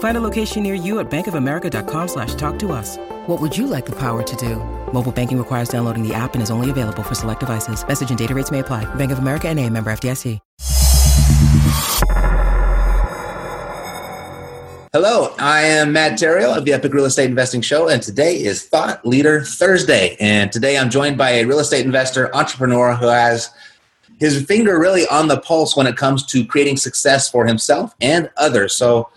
Find a location near you at bankofamerica.com slash talk to us. What would you like the power to do? Mobile banking requires downloading the app and is only available for select devices. Message and data rates may apply. Bank of America and a member FDIC. Hello, I am Matt Theriault of the Epic Real Estate Investing Show, and today is Thought Leader Thursday. And today I'm joined by a real estate investor, entrepreneur who has his finger really on the pulse when it comes to creating success for himself and others. So,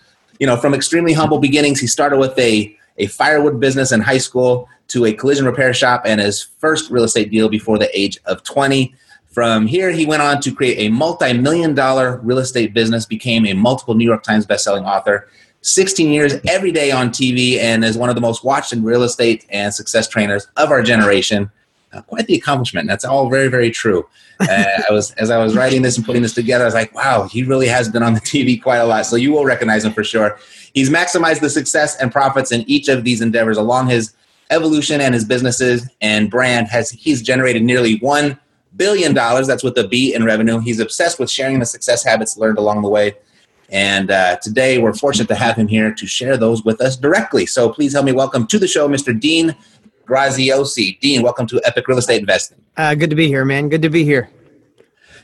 you know, from extremely humble beginnings, he started with a, a firewood business in high school to a collision repair shop and his first real estate deal before the age of 20. From here, he went on to create a multi million dollar real estate business, became a multiple New York Times bestselling author, 16 years every day on TV, and is one of the most watched in real estate and success trainers of our generation. Uh, quite the accomplishment. That's all very, very true. Uh, I was as I was writing this and putting this together, I was like, wow, he really has been on the TV quite a lot. So you will recognize him for sure. He's maximized the success and profits in each of these endeavors along his evolution and his businesses and brand. Has he's generated nearly one billion dollars. That's with a B in revenue. He's obsessed with sharing the success habits learned along the way. And uh, today we're fortunate to have him here to share those with us directly. So please help me welcome to the show, Mr. Dean Graziosi. Dean, welcome to Epic Real Estate Investing. Uh, good to be here, man. Good to be here.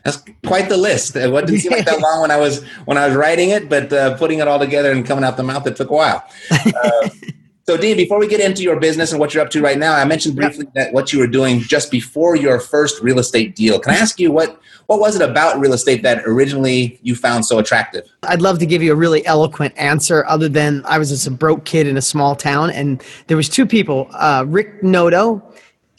That's quite the list. It didn't seem like that long when I was when I was writing it, but uh, putting it all together and coming out the mouth, it took a while. Uh, so, Dean, before we get into your business and what you're up to right now, I mentioned briefly that what you were doing just before your first real estate deal. Can I ask you what what was it about real estate that originally you found so attractive? I'd love to give you a really eloquent answer, other than I was just a broke kid in a small town, and there was two people, uh, Rick Noto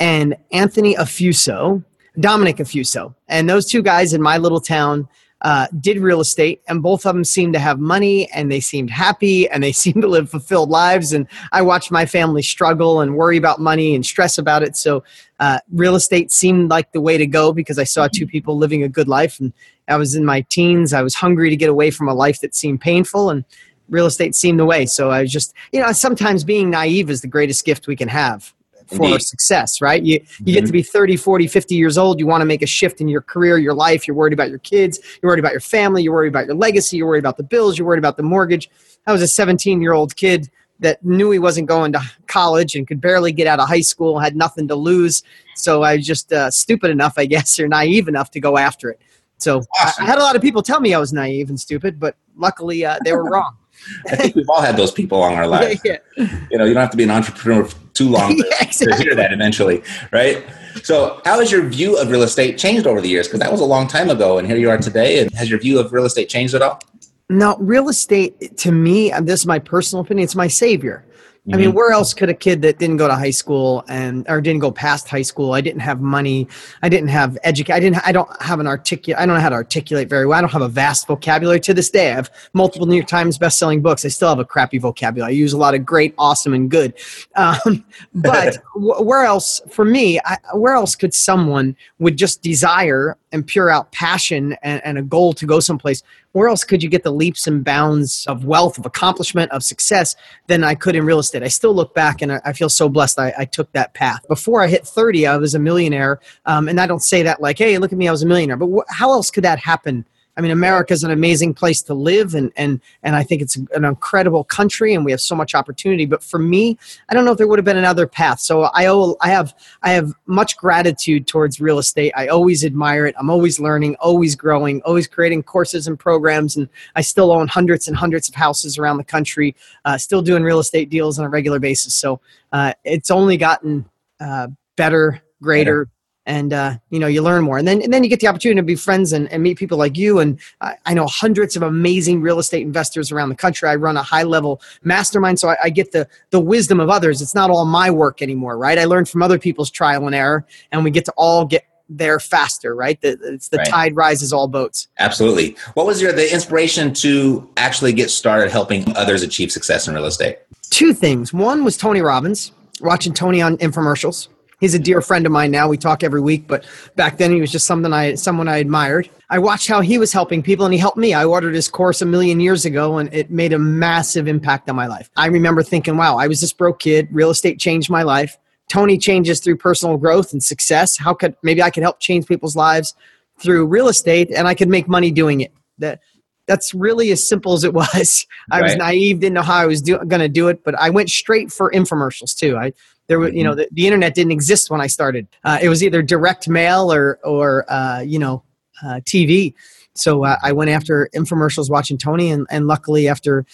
and Anthony Affuso Dominic Affuso. And those two guys in my little town uh, did real estate, and both of them seemed to have money and they seemed happy and they seemed to live fulfilled lives. And I watched my family struggle and worry about money and stress about it. So, uh, real estate seemed like the way to go because I saw two people living a good life. And I was in my teens, I was hungry to get away from a life that seemed painful. And real estate seemed the way. So I was just, you know, sometimes being naive is the greatest gift we can have for Indeed. success, right? You, you mm-hmm. get to mm-hmm. be 30, 40, 50 years old. You want to make a shift in your career, your life. You're worried about your kids. You're worried about your family. You're worried about your legacy. You're worried about the bills. You're worried about the mortgage. I was a 17 year old kid that knew he wasn't going to college and could barely get out of high school, had nothing to lose. So I was just uh, stupid enough, I guess, or naive enough to go after it. So awesome. I had a lot of people tell me I was naive and stupid, but luckily uh, they were wrong. I think we've all had those people along our lives. Yeah, yeah. You know, you don't have to be an entrepreneur too long to, yeah, exactly. to hear that eventually, right? So, how has your view of real estate changed over the years? Because that was a long time ago, and here you are today. And has your view of real estate changed at all? Now, real estate to me, and this is my personal opinion, it's my savior. Mm-hmm. I mean, mm-hmm. where else could a kid that didn't go to high school and or didn't go past high school? I didn't have money. I didn't have education. I didn't. I don't have an articulate. I don't know how to articulate very well. I don't have a vast vocabulary to this day. I have multiple New York Times best-selling books. I still have a crappy vocabulary. I use a lot of great, awesome, and good. Um, but where else, for me, I, where else could someone with just desire and pure out passion and, and a goal to go someplace where else could you get the leaps and bounds of wealth of accomplishment of success than i could in real estate? I still look back and i, I feel so blessed I, I, took that path. Before i hit 30 i was a millionaire um, and i don't say that like hey look at me i was a millionaire but wh- how else could that happen I mean, America is an amazing place to live, and and and I think it's an incredible country, and we have so much opportunity. But for me, I don't know if there would have been another path. So I owe, I have I have much gratitude towards real estate. I always admire it. I'm always learning, always growing, always creating courses and programs, and I still own hundreds and hundreds of houses around the country. Uh, still doing real estate deals on a regular basis. So uh, it's only gotten uh, better, greater. And uh, you know you learn more. And then and then you get the opportunity to be friends and, and meet people like you. And I, I know hundreds of amazing real estate investors around the country. I run a high level mastermind so I, I, get the the wisdom of others. It's not all my work anymore right? I learn from other people's trial and error and we get to all get there faster right? The, it's the right. tide rises all boats. Absolutely. What was your the inspiration to actually get started helping others achieve success in real estate? Two things. One was tony robbins watching tony on infomercials He's a dear friend of mine now. We talk every week, but back then he was just something I someone I admired. I watched how he was helping people and he helped me. I ordered his course a million years ago and it made a massive impact on my life. I remember thinking, wow, I was this broke kid. Real estate changed my life. Tony changes through personal growth and success. How could maybe I could help change people's lives through real estate and I could make money doing it. That that's really as simple as it was. I right. was naive, didn't know how I was going to do it, but I went straight for infomercials too. I there were, you know, mm-hmm. the, the internet didn't exist when I started. Uh, it was either direct mail or, or uh, you know, uh, TV. So uh, I went after infomercials watching Tony, and, and luckily, after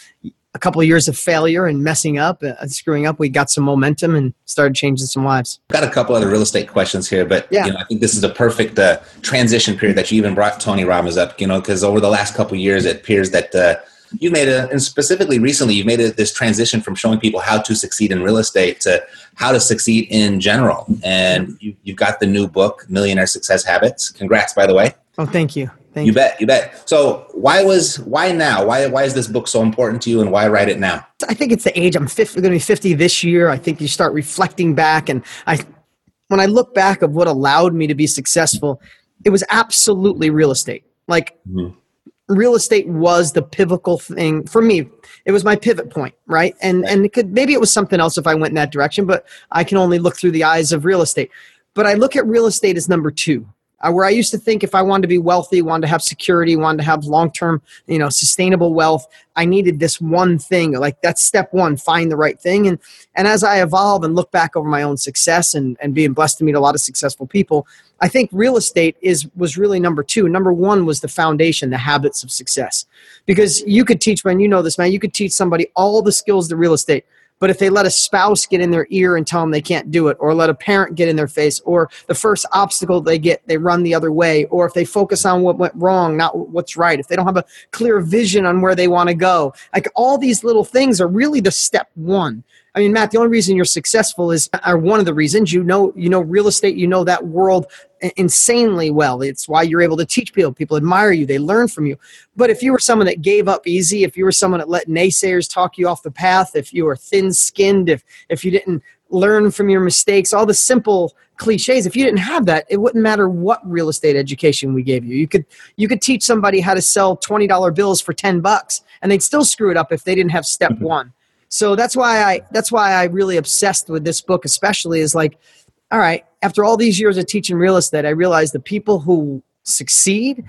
a couple of years of failure and messing up and uh, screwing up, we got some momentum and started changing some lives. Got a couple other real estate questions here, but yeah. you know, I think this is a perfect uh, transition period that you even brought Tony Robbins up. You know, because over the last couple of years, it appears that uh, you made a, and specifically recently, you've made a, this transition from showing people how to succeed in real estate to how to succeed in general. And you, have got the new book, Millionaire Success Habits. Congrats, by the way. Oh, thank you. Thank you, you bet. You bet. So, why was why now? Why why is this book so important to you, and why write it now? I think it's the age. I'm 50, going to be 50 this year. I think you start reflecting back, and I, when I look back of what allowed me to be successful, it was absolutely real estate. Like. Mm-hmm real estate was the pivotal thing for me. It was my pivot point, right? And and it could maybe it was something else if I went in that direction, but I can only look through the eyes of real estate. But I look at real estate as number two uh, where I used to think if I wanted to be wealthy, wanted to have security, wanted to have long term, you know, sustainable wealth, I needed this one thing. Like that's step one, find the right thing. And and as I evolve and look back over my own success and, and being blessed to meet a lot of successful people, I think real estate is was really number two. Number one was the foundation, the habits of success. Because you could teach, man, you know this, man, you could teach somebody all the skills to real estate but if they let a spouse get in their ear and tell them they can't do it, or let a parent get in their face, or the first obstacle they get, they run the other way, or if they focus on what went wrong, not what's right, if they don't have a clear vision on where they want to go, like all these little things are really the step one. I mean, Matt, the only reason you're successful is, or one of the reasons, you know, you know real estate, you know that world insanely well. It's why you're able to teach people. People admire you. They learn from you. But if you were someone that gave up easy, if you were someone that let naysayers talk you off the path, if you were thin-skinned, if if you didn't learn from your mistakes, all the simple cliches, if you didn't have that, it wouldn't matter what real estate education we gave you. You could you could teach somebody how to sell $20 bills for 10 bucks and they'd still screw it up if they didn't have step mm-hmm. 1. So that's why I that's why I really obsessed with this book especially is like all right, after all these years of teaching real estate, I realized the people who succeed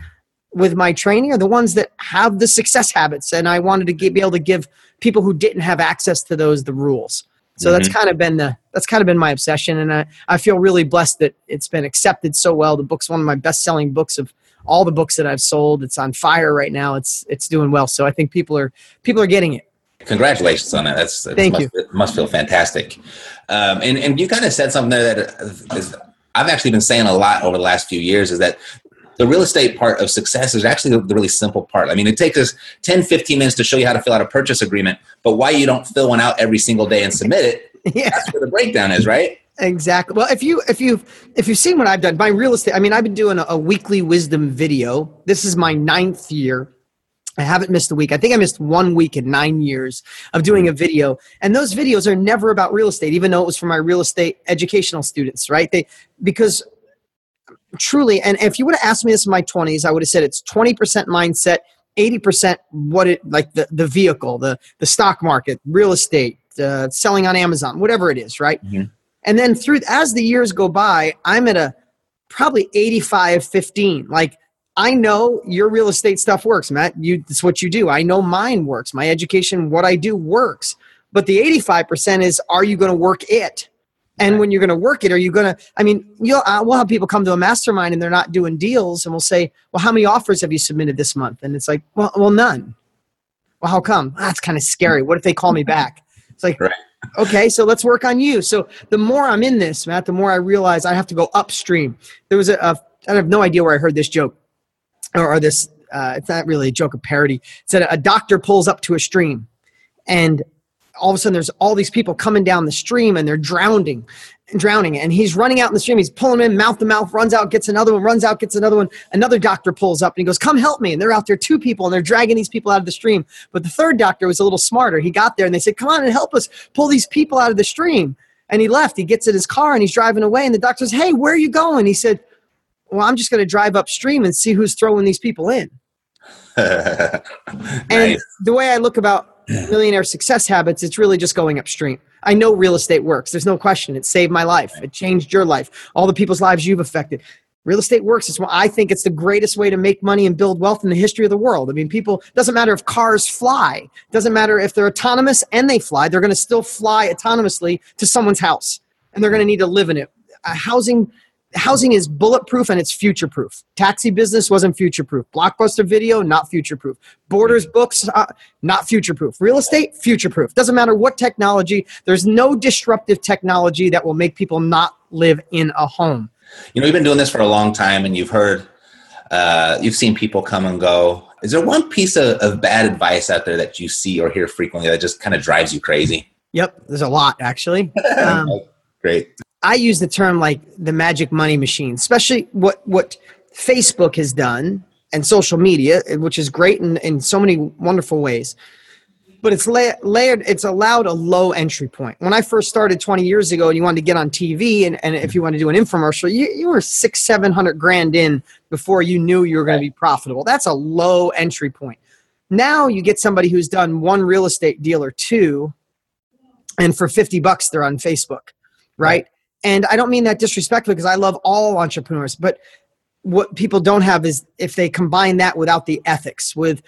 with my training are the ones that have the success habits. And I wanted to get, be able to give people who didn't have access to those the rules. So mm-hmm. that's kind of been the that's kind of been my obsession, and I, I feel really blessed that it's been accepted so well. The book's one of my best selling books of all the books that I've sold. It's on fire right now. It's it's doing well. So I think people are people are getting it congratulations on that. That's, that's thank must, you. It must feel fantastic. Um, and and you kind of said something there that is, I've actually been saying a lot over the last few years is that the real estate part of success is actually the really simple part. I mean, it takes us 10, 15 minutes to show you how to fill out a purchase agreement, but why you don't fill one out every single day and submit it, yeah. that's where the breakdown is, right? Exactly. Well, if you if you if you've seen what I've done, my real estate. I mean, I've been doing a, a weekly wisdom video. This is my ninth year I haven't missed a week. I think I missed one week in nine years of doing a video. And those videos are never about real estate, even though it was for my real estate educational students, right? They because truly, and if you would have asked me this in my 20s, I would have said it's 20% mindset, 80% what it like the, the vehicle, the the stock market, real estate, uh, selling on Amazon, whatever it is, right? Mm-hmm. And then through as the years go by, I'm at a probably 85 15. Like I know your real estate stuff works, Matt. You it's what you do. I know mine works. My education, what I do works. But the 85% is are you going to work it? And when you're going to work it, are you going to? I mean, you'll uh, we'll have people come to a mastermind and they're not doing deals, and we'll say, "Well, how many offers have you submitted this month?" And it's like, "Well, well, none." Well, how come? That's kind of scary. What if they call me back? It's like, right. okay, so let's work on you. So the more I'm in this, Matt, the more I realize I have to go upstream. There was a, a I have no idea where I heard this joke or, or this. Uh, it's not really a joke, a parody. Said a doctor pulls up to a stream, and all of a sudden there's all these people coming down the stream and they're drowning drowning. And he's running out in the stream. He's pulling them in mouth to mouth runs out gets another one runs out gets another one. Another doctor pulls up and he goes come help me. And they're out there two people and they're dragging these people out of the stream. But the third doctor was a little smarter. He got there and they said come on and help us pull these people out of the stream. And he left. He gets in his car and he's driving away. And the doctor says hey where are you going? He said well i'm just going to drive upstream and see who's throwing these people in nice. and the way i look about millionaire success habits it's really just going upstream I know real estate works. There's no question. It saved my life. It changed your life. All the people's lives you've affected. Real estate works. It's why I think it's the greatest way to make money and build wealth in the history of the world. I mean, people doesn't matter if cars fly. Doesn't matter if they're autonomous and they fly. They're going to still fly autonomously to someone's house, and they're going to need to live in it. Uh, housing housing is bulletproof and it's future proof. Taxi business wasn't future proof. Blockbuster video, not future proof. Borders books, uh, not future proof. Real estate, future proof. Doesn't matter what technology, there's no disruptive technology that will make people not live in a home. You know, you've been doing this for a long time and you've heard, uh, you've seen people come and go. Is there one piece of, of bad advice out there that you see or hear frequently that just kind of drives you crazy? Yep, there's a lot actually. Um, Great. I use the term like the magic money machine, especially what what Facebook has done and social media, which is great in, in so many wonderful ways. But it's la- layered, it's allowed a low entry point. When I first started 20 years ago and you wanted to get on TV and, and if you want to do an infomercial, you, you were six, 700 grand in before you knew you were going to be profitable. That's a low entry point. Now you get somebody who's done one real estate deal or two, and for 50 bucks, they're on Facebook, right? And I don't mean that disrespectfully because I love all entrepreneurs, but what people don't have is if they combine that without the ethics, with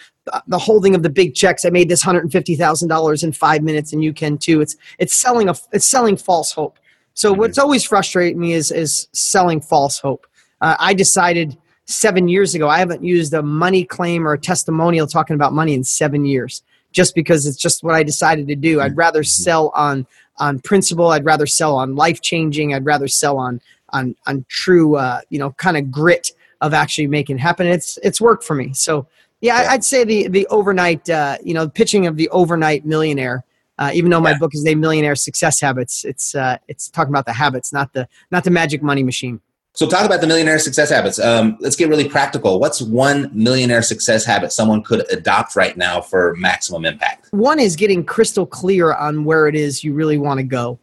the holding of the big checks. I made this hundred and fifty thousand dollars in five minutes, and you can too. It's it's selling a it's selling false hope. So what's always frustrating me is is selling false hope. Uh, I decided seven years ago I haven't used a money claim or a testimonial talking about money in seven years, just because it's just what I decided to do. I'd rather sell on on principle. I'd rather sell on life changing. I'd rather sell on on on true, uh, you know, kind of grit of actually making it happen. It's it's worked for me. So yeah, yeah. I'd say the the overnight, uh, you know, pitching of the overnight millionaire. Uh, even though my yeah. book is a Millionaire Success Habits, it's uh, it's talking about the habits, not the not the magic money machine. So, talk about the millionaire success habits. Um, let's get really practical. What's one millionaire success habit someone could adopt right now for maximum impact? One is getting crystal clear on where it is you really want to go.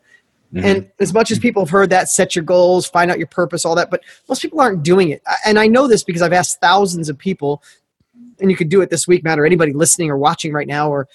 Mm-hmm. And as much as people have heard that, set your goals, find out your purpose, all that, but most people aren't doing it. And I know this because I've asked thousands of people, and you could do it this week, Matt, or anybody listening or watching right now, or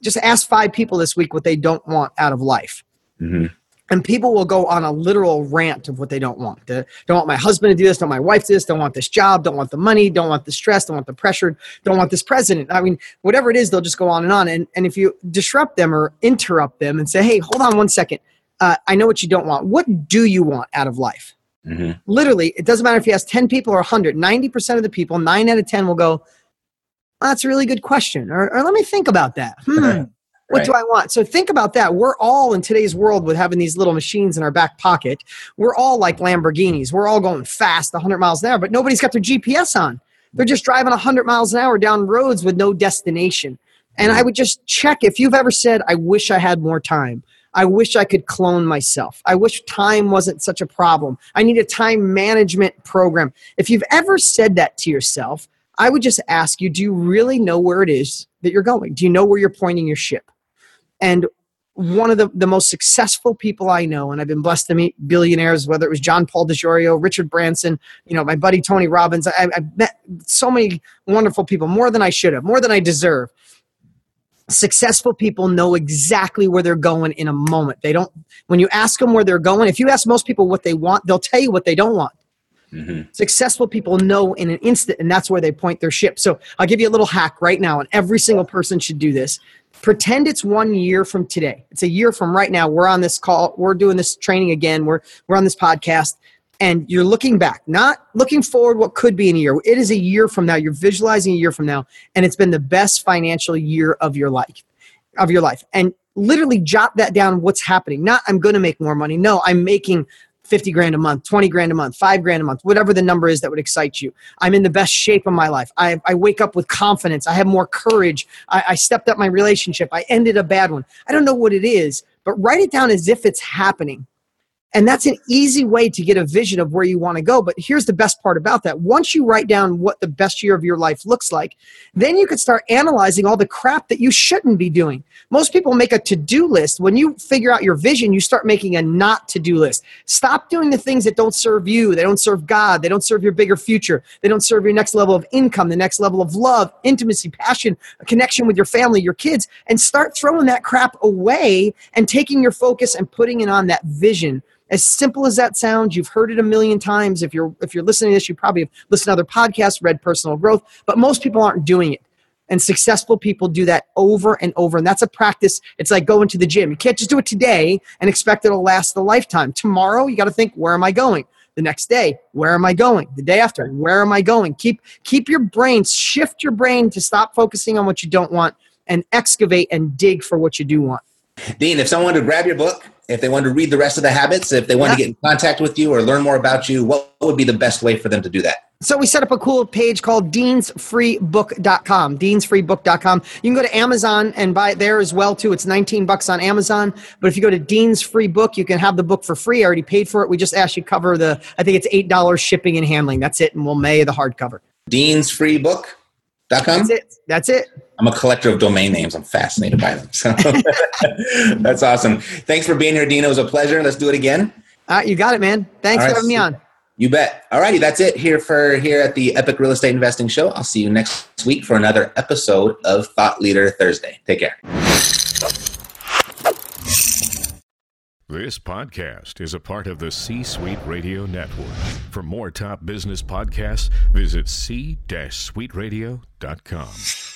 just ask five people this week what they don't want out of life. Mm-hmm and people will go on a literal rant of what they don't want. They don't want my husband to do this, don't want my wife to do this, don't want this job, don't want the money, don't want the stress, don't want the pressure, don't want this president. I mean, whatever it is, they'll just go on and on. And, and if you disrupt them or interrupt them and say, hey, hold on one second, uh, I know what you don't want. What do you want out of life? Mm-hmm. Literally, it doesn't matter if you ask 10 people or 100, 90% of the people, 9 out of 10 will go, oh, that's a really good question. Or, or let me think about that. Hmm. What right. do I want? So think about that. We're all in today's world with having these little machines in our back pocket. We're all like Lamborghinis. We're all going fast, 100 miles an hour, but nobody's got their GPS on. They're just driving 100 miles an hour down roads with no destination. And I mm-hmm. would just check if you've ever said, I wish I had more time. I wish I could clone myself. I wish time wasn't such a problem. I need a time management program. If you've ever said that to yourself, I would just ask you, do you really know where it is that you're going? Do you know where you're pointing your ship? And one of the, the most successful people I know, and I've been blessed to meet billionaires, whether it was John Paul DeJoria, Richard Branson, you know, my buddy Tony Robbins. I, I've met so many wonderful people, more than I should have, more than I deserve. Successful people know exactly where they're going in a moment. They don't, when you ask them where they're going, if you ask most people what they want, they'll tell you what they don't want. Mm-hmm. Successful people know in an instant, and that's where they point their ship. So I'll give you a little hack right now, and every single person should do this pretend it's one year from today. It's a year from right now. We're on this call we're doing this training again. We're we're on this podcast. And you're looking back not looking forward what could be in a year. It is a year from now. You're visualizing a year from now. And it's been the best financial year of your life of your life. And literally jot that down what's happening. Not I'm going to make more money. No, I'm making 50 grand a month, 20 grand a month, five grand a month, whatever the number is that would excite you. I'm in the best shape of my life. I, I wake up with confidence. I have more courage. I, I stepped up my relationship. I ended a bad one. I don't know what it is, but write it down as if it's happening. And that's an easy way to get a vision of where you want to go. But here's the best part about that. Once you write down what the best year of your life looks like, then you can start analyzing all the crap that you shouldn't be doing. Most people make a to do list. When you figure out your vision, you start making a not to do list. Stop doing the things that don't serve you, they don't serve God, they don't serve your bigger future, they don't serve your next level of income, the next level of love, intimacy, passion, a connection with your family, your kids, and start throwing that crap away and taking your focus and putting it on that vision as simple as that sounds, you've heard it a million times. If you're if you're listening to this, you probably have listened to other podcasts, read personal growth, but most people aren't doing it. And successful people do that over and over. And that's a practice. It's like going to the gym. You can't just do it today and expect it'll last a lifetime. Tomorrow, you got to think, where am I going? The next day, where am I going? The day after, where am I going? Keep keep your brain, shift your brain to stop focusing on what you don't want and excavate and dig for what you do want. Dean, if someone wanted to grab your book, if they wanted to read the rest of the habits, if they wanted yeah. to get in contact with you or learn more about you, what would be the best way for them to do that? So we set up a cool page called deansfreebook.com. Deansfreebook.com. You can go to Amazon and buy it there as well too. It's 19 bucks on Amazon. But if you go to Dean's Free Book, you can have the book for free. I already paid for it. We just asked you cover the I think it's eight dollars shipping and handling. That's it, and we'll mail the hardcover. Dean's Free Book. That's it. That's it. I'm a collector of domain names. I'm fascinated by them. So that's awesome. Thanks for being here, Dino. It was a pleasure. Let's do it again. Uh, you got it, man. Thanks right, for having me on. You bet. All righty, that's it here for here at the Epic Real Estate Investing Show. I'll see you next week for another episode of Thought Leader Thursday. Take care. This podcast is a part of the C Suite Radio Network. For more top business podcasts, visit c-suiteradio.com.